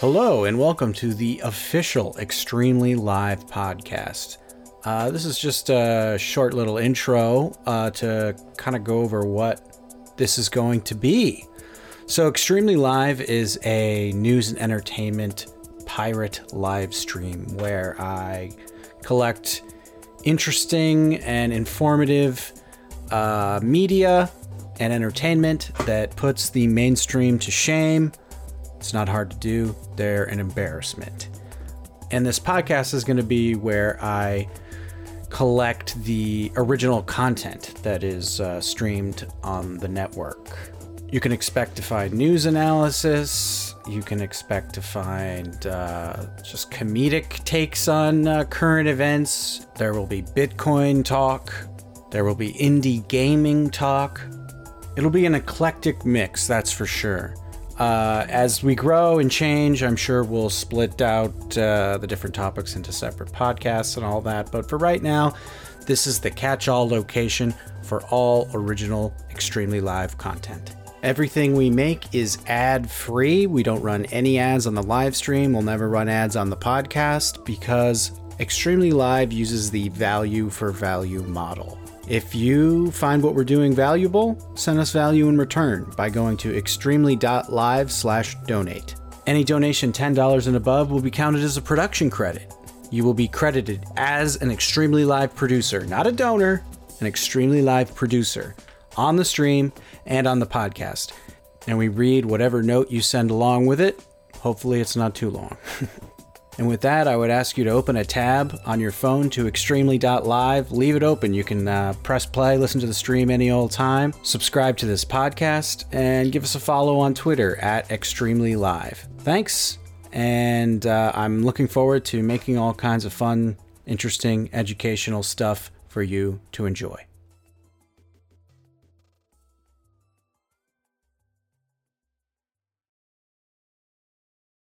Hello, and welcome to the official Extremely Live podcast. Uh, this is just a short little intro uh, to kind of go over what this is going to be. So, Extremely Live is a news and entertainment pirate live stream where I collect interesting and informative uh, media and entertainment that puts the mainstream to shame. It's not hard to do, they're an embarrassment. And this podcast is going to be where I collect the original content that is uh, streamed on the network. You can expect to find news analysis. You can expect to find uh, just comedic takes on uh, current events. There will be Bitcoin talk. There will be indie gaming talk. It'll be an eclectic mix, that's for sure. Uh, as we grow and change, I'm sure we'll split out uh, the different topics into separate podcasts and all that. But for right now, this is the catch all location for all original, extremely live content. Everything we make is ad free. We don't run any ads on the live stream. We'll never run ads on the podcast because Extremely Live uses the value for value model. If you find what we're doing valuable, send us value in return by going to extremely.live slash donate. Any donation $10 and above will be counted as a production credit. You will be credited as an extremely live producer, not a donor, an extremely live producer on the stream and on the podcast. And we read whatever note you send along with it. Hopefully, it's not too long. And with that, I would ask you to open a tab on your phone to extremely.live. Leave it open. You can uh, press play, listen to the stream any old time, subscribe to this podcast, and give us a follow on Twitter at extremely live. Thanks. And uh, I'm looking forward to making all kinds of fun, interesting, educational stuff for you to enjoy.